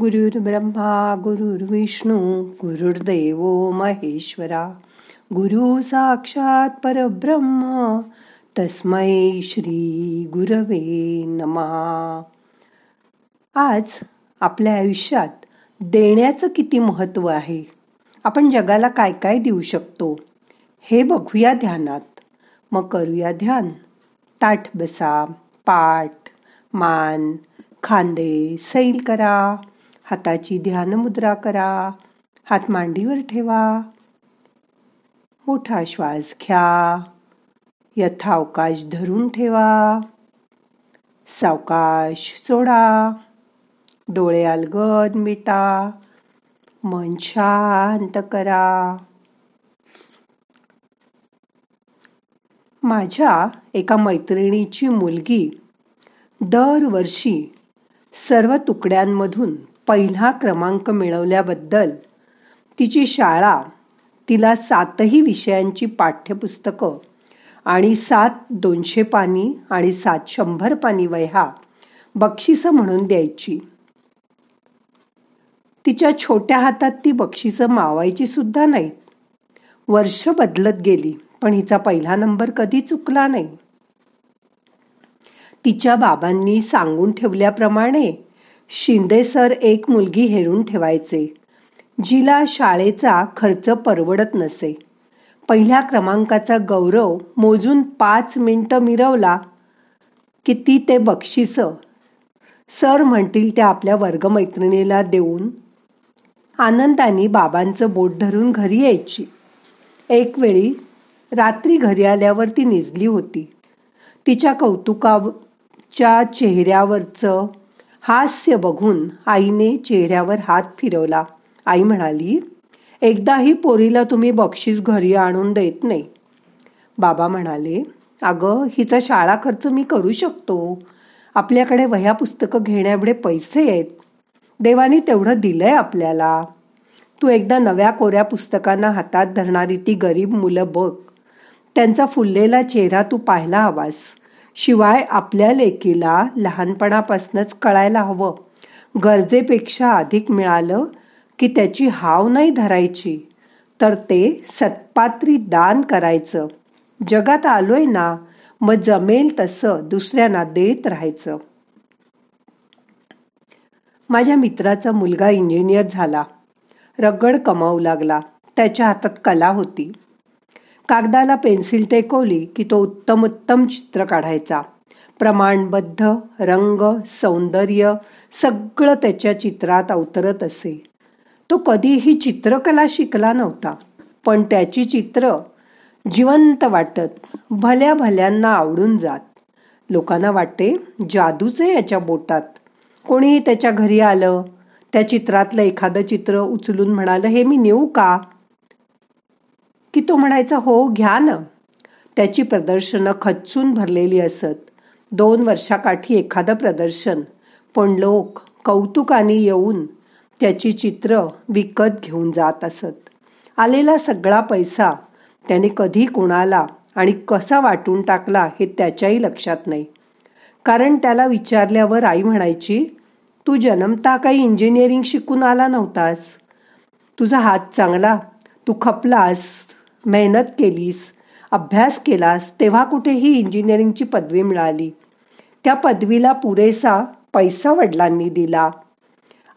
गुरुर् ब्रह्मा गुरुर्विष्णू गुरुर्देव महेश्वरा गुरु साक्षात परब्रह्म तस्मै श्री गुरवे नमा आज आपल्या आयुष्यात देण्याचं किती महत्त्व आहे? आपण जगाला काय काय देऊ शकतो? हे बघूया ध्यानात. मग करूया ध्यान. ताठ बसा पाठ मान खांदे सैल करा. हाताची ध्यान मुद्रा करा. हात मांडीवर ठेवा. मोठा श्वास घ्या. यथावकाश धरून ठेवा. सावकाश सोडा. डोळे अलगद मिटा. मन शांत करा. माझ्या एका मैत्रिणीची मुलगी दरवर्षी सर्व तुकड्यांमधून पहिला क्रमांक मिळवल्याबद्दल तिची शाळा तिला सातही विषयांची पाठ्यपुस्तकं आणि सात दोनशे पानी आणि सात शंभर पानी वह्या बक्षिसं म्हणून द्यायची. तिच्या छोट्या हातात ती बक्षिसं मावायची सुद्धा नाहीत. वर्ष बदलत गेली पण हिचा पहिला नंबर कधी चुकला नाही. तिच्या बाबांनी सांगून ठेवल्याप्रमाणे शिंदे सर एक मुलगी हेरून ठेवायचे. जिला शाळेचा खर्च परवडत नसे. पहिल्या क्रमांकाचा गौरव मोजून पाच मिनटं मिरवला. की ती ते बक्षीस? सर म्हणतील त्या आपल्या वर्गमैत्रिणीला देऊन. आनंदाने बाबांचं बोट धरून घरी यायची. एक वेळी रात्री घरी आल्यावर ती निजली होती. तिच्या कौतुकाच्या चेहऱ्यावरचं हास्य बघून आईने चेहऱ्यावर हात फिरवला. आई म्हणाली एकदाही पोरीला तुम्ही बक्षीस घरी आणून देत नाही. बाबा म्हणाले अगं हिचा शाळा खर्च मी करू शकतो. आपल्याकडे वह्या पुस्तकं घेण्याएवढे पैसे आहेत. देवानी तेवढं दिलंय आपल्याला. तू एकदा नव्या कोऱ्या पुस्तकांना हातात धरणारी ती गरीब मुलं बघ. त्यांचा फुललेला चेहरा तू पाहायला हवास. शिवाय आपल्या लेकीला लहानपणापासूनच कळायला हवं. गरजेपेक्षा अधिक मिळालं की त्याची हाव नाही धरायची. तर ते सत्पात्री दान करायचं. जगात आलोय ना मग जमेल तसं दुसऱ्यांना देत राहायचं. माझ्या मित्राचा मुलगा इंजिनियर झाला. रगड कमावू लागला. त्याच्या हातात कला होती. कागदाला पेन्सिल टेकवली की तो उत्तम उत्तम चित्र काढायचा. प्रमाणबद्ध रंग सौंदर्य सगळं त्याच्या चित्रात अवतरत असे. तो कधीही चित्रकला शिकला नव्हता पण त्याची चित्र जिवंत वाटत भल्या भल्यांना आवडून जात. लोकांना वाटते जादूचे याच्या बोटात. कोणीही त्याच्या घरी आलं त्या चित्रातलं एखादं चित्र उचलून म्हणालं हे मी नेऊ का? की तो म्हणायचा हो घ्या ना. त्याची प्रदर्शनं खच्चून भरलेली असत. दोन वर्षाकाठी एखादं प्रदर्शन. पण लोक कौतुकाने येऊन त्याची चित्र विकत घेऊन जात असत. आलेला सगळा पैसा त्याने कधी कोणाला आणि कसा वाटून टाकला हे त्याच्याही लक्षात नाही. कारण त्याला विचारल्यावर आई म्हणायची तू जन्मता काही इंजिनिअरिंग शिकून आला नव्हतास? तुझा हात चांगला? तू खपलास? मेहनत केलीस अभ्यास केलास तेव्हा कुठेही इंजिनिअरिंगची पदवी मिळाली. त्या पदवीला पुरेसा पैसा वडिलांनी दिला.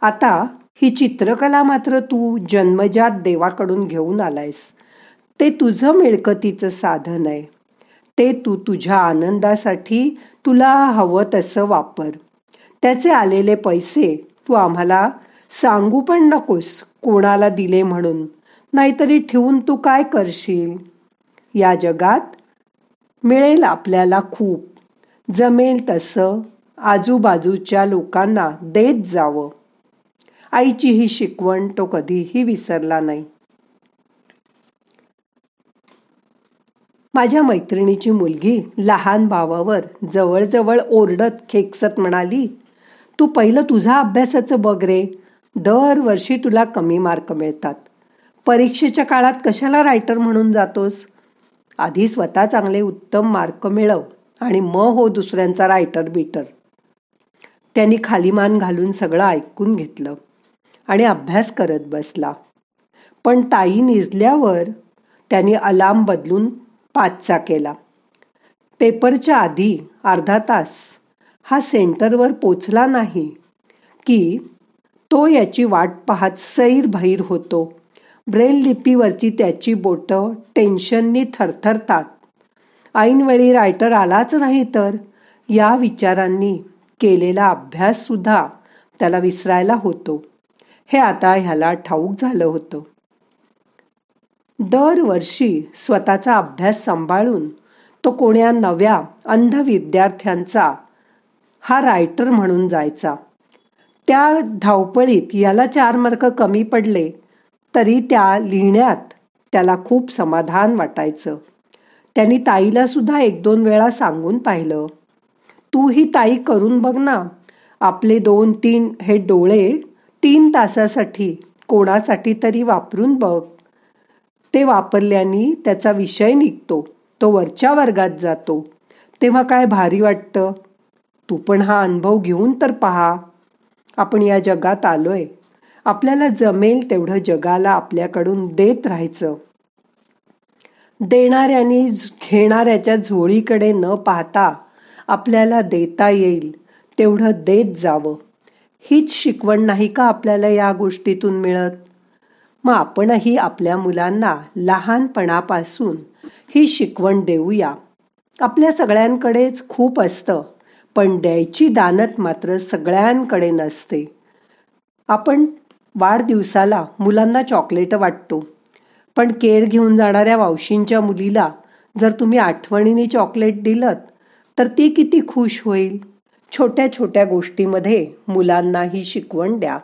आता ही चित्रकला मात्र तू जन्मजात देवाकडून घेऊन आलायस. ते तुझं मिळकतीचं साधन आहे. ते तू तुझ्या आनंदासाठी तुला हवं तसं वापर. त्याचे आलेले पैसे तू आम्हाला सांगू पण नकोस कोणाला दिले म्हणून. नाहीतरी ठेवून तू काय करशील? या जगात मिळेल आपल्याला खूप. जमेल तसं आजूबाजूच्या लोकांना देत जावं. आईची ही शिकवण तो कधीही विसरला नाही. माझ्या मैत्रिणीची मुलगी लहान भावावर जवळजवळ ओरडत खेकसत म्हणाली तू पहिलं तुझा अभ्यासाचं बघ रे. दरवर्षी तुला कमी मार्क मिळतात. परीक्षेच्या काळात कशाला रायटर म्हणून जातोस? आधी स्वतः चांगले उत्तम मार्क मिळव आणि म हो दुसऱ्यांचा रायटर बीटर त्यांनी खाली मान घालून सगळं ऐकून घेतलं आणि अभ्यास करत बसला. पण ताई निजल्यावर त्यांनी अलार्म बदलून पाचचा केला. पेपरच्या आधी अर्धा तास हा सेंटरवर पोचला नाही की तो याची वाट पाहत सैर भैर होतो. ब्रेल लिपीवरची त्याची बोटं टेन्शननी थरथरतात. ऐनवेळी रायटर आलाच नाही तर या विचारांनी केलेला अभ्याससुद्धा त्याला विसरायला होतो. हे आता ह्याला ठाऊक झालं होतं. दरवर्षी स्वतःचा अभ्यास सांभाळून तो कोण्या नव्या अंध विद्यार्थ्यांचा हा रायटर म्हणून जायचा. त्या धावपळीत याला चार मार्क कमी पडले. तरी त्या लिहिण्यात त्याला खूप समाधान वाटायचं. त्यांनी ताईला सुद्धा एक दोन वेळा सांगून पाहिलं. तू ही ताई करून बघ ना आपले दोन तीन हे डोळे तीन तासासाठी कोणासाठी तरी वापरून बघ. ते वापरल्याने त्याचा विषय निघतो तो वरच्या वर्गात जातो. तेव्हा काय भारी वाटतं? तू पण हा अनुभव घेऊन तर पहा. आपण या जगात आलोय. आपल्याला जमेल तेवढं जगाला आपल्याकडून देत राहायचं. देणाऱ्याने घेणाऱ्याच्या झोळीकडे न पाहता आपल्याला देता येईल तेवढं देत जावं. हीच शिकवण नाही का आपल्याला या गोष्टीतून मिळत? मग आपणही आपल्या मुलांना लहानपणापासून ही शिकवण देऊया. आपल्या सगळ्यांकडेच खूप असतं पण द्यायची दानत मात्र सगळ्यांकडे नसते. आपण वाढदिवसाला मुलांना चॉकलेट वाटतो. पण केर घेऊन जाणाऱ्या वावशींच्या मुलीला जर तुम्ही आठवणीने चॉकलेट दिलं तर ती किती खुश होईल. छोट्या छोट्या गोष्टीमध्ये मुलांना ही शिकवण द्या.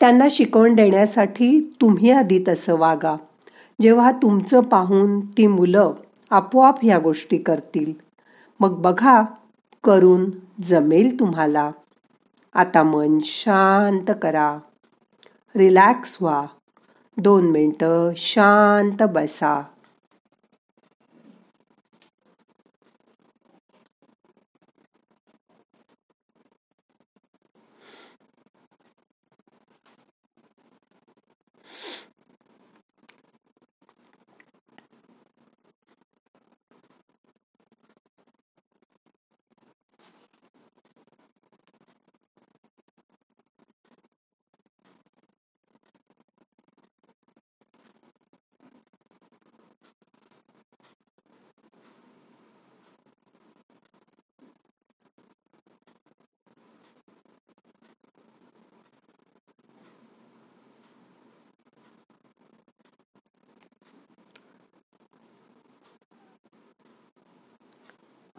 त्यांना शिकवण देण्यासाठी तुम्ही आधी तसं वागा. जेव्हा तुमचं पाहून ती मुलं आपोआप ह्या गोष्टी करतील. मग बघा करून जमेल तुम्हाला. आता मन शांत करा. रिलॅक्स व्हा. दोन मिनटं शांत बसा.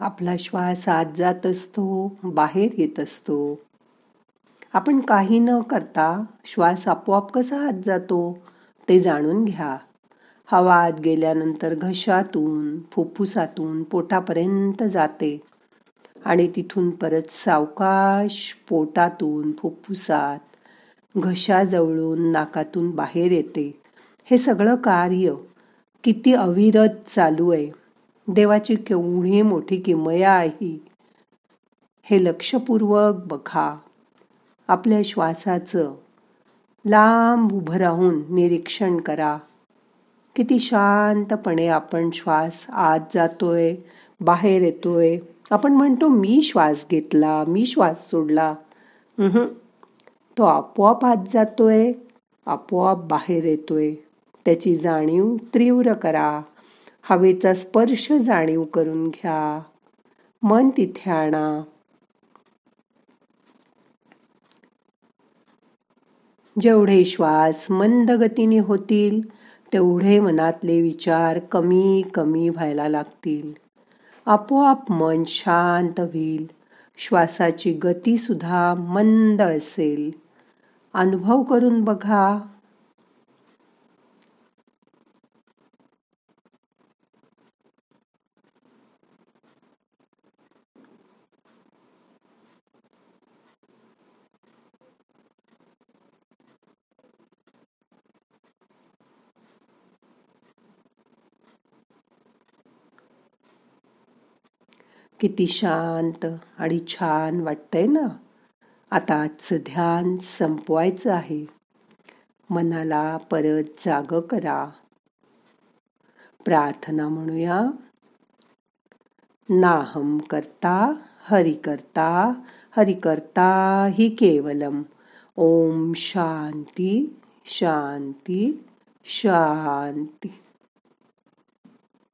आपला श्वास आत जात असतो बाहेर येत असतो. आपण काही न करता श्वास आपोआप कसा आत जातो ते जाणून घ्या. हवा आत गेल्यानंतर घशातून फुफ्फुसातून पोटापर्यंत जाते आणि तिथून परत सावकाश पोटातून फुफ्फुसात घशाजवळून नाकातून बाहेर येते. हे सगळं कार्य किती अविरत चालू आहे. देवाची केवढी मोठी किमया आहे. हे लक्षपूर्वक बघा. आपल्या श्वासाचं लांब उभं राहून निरीक्षण करा. किती शांतपणे आपण श्वास आत जातोय बाहेर येतोय. आपण म्हणतो मी श्वास घेतला मी श्वास सोडला. तो आपोआप आत जातोय आपोआप बाहेर येतोय. त्याची जाणीव तीव्र करा. हवेचा स्पर्श जाणीव करून घ्या. मन तिथे आणा. जेवढे श्वास मंद गतीने होतील तेवढे मनातले विचार कमी कमी व्हायला लागतील. आपोआप मन शांत होईल. श्वासाची गती सुद्धा मंद असेल. अनुभव करून बघा. किती शांत आणि छान वाटतंय ना. आता आजचं ध्यान संपवायचं आहे. मनाला परत जाग करा. प्रार्थना म्हणूया. नाहम करता हरि करता हरि करता हि केवलम. ओम शांती शांती शांती.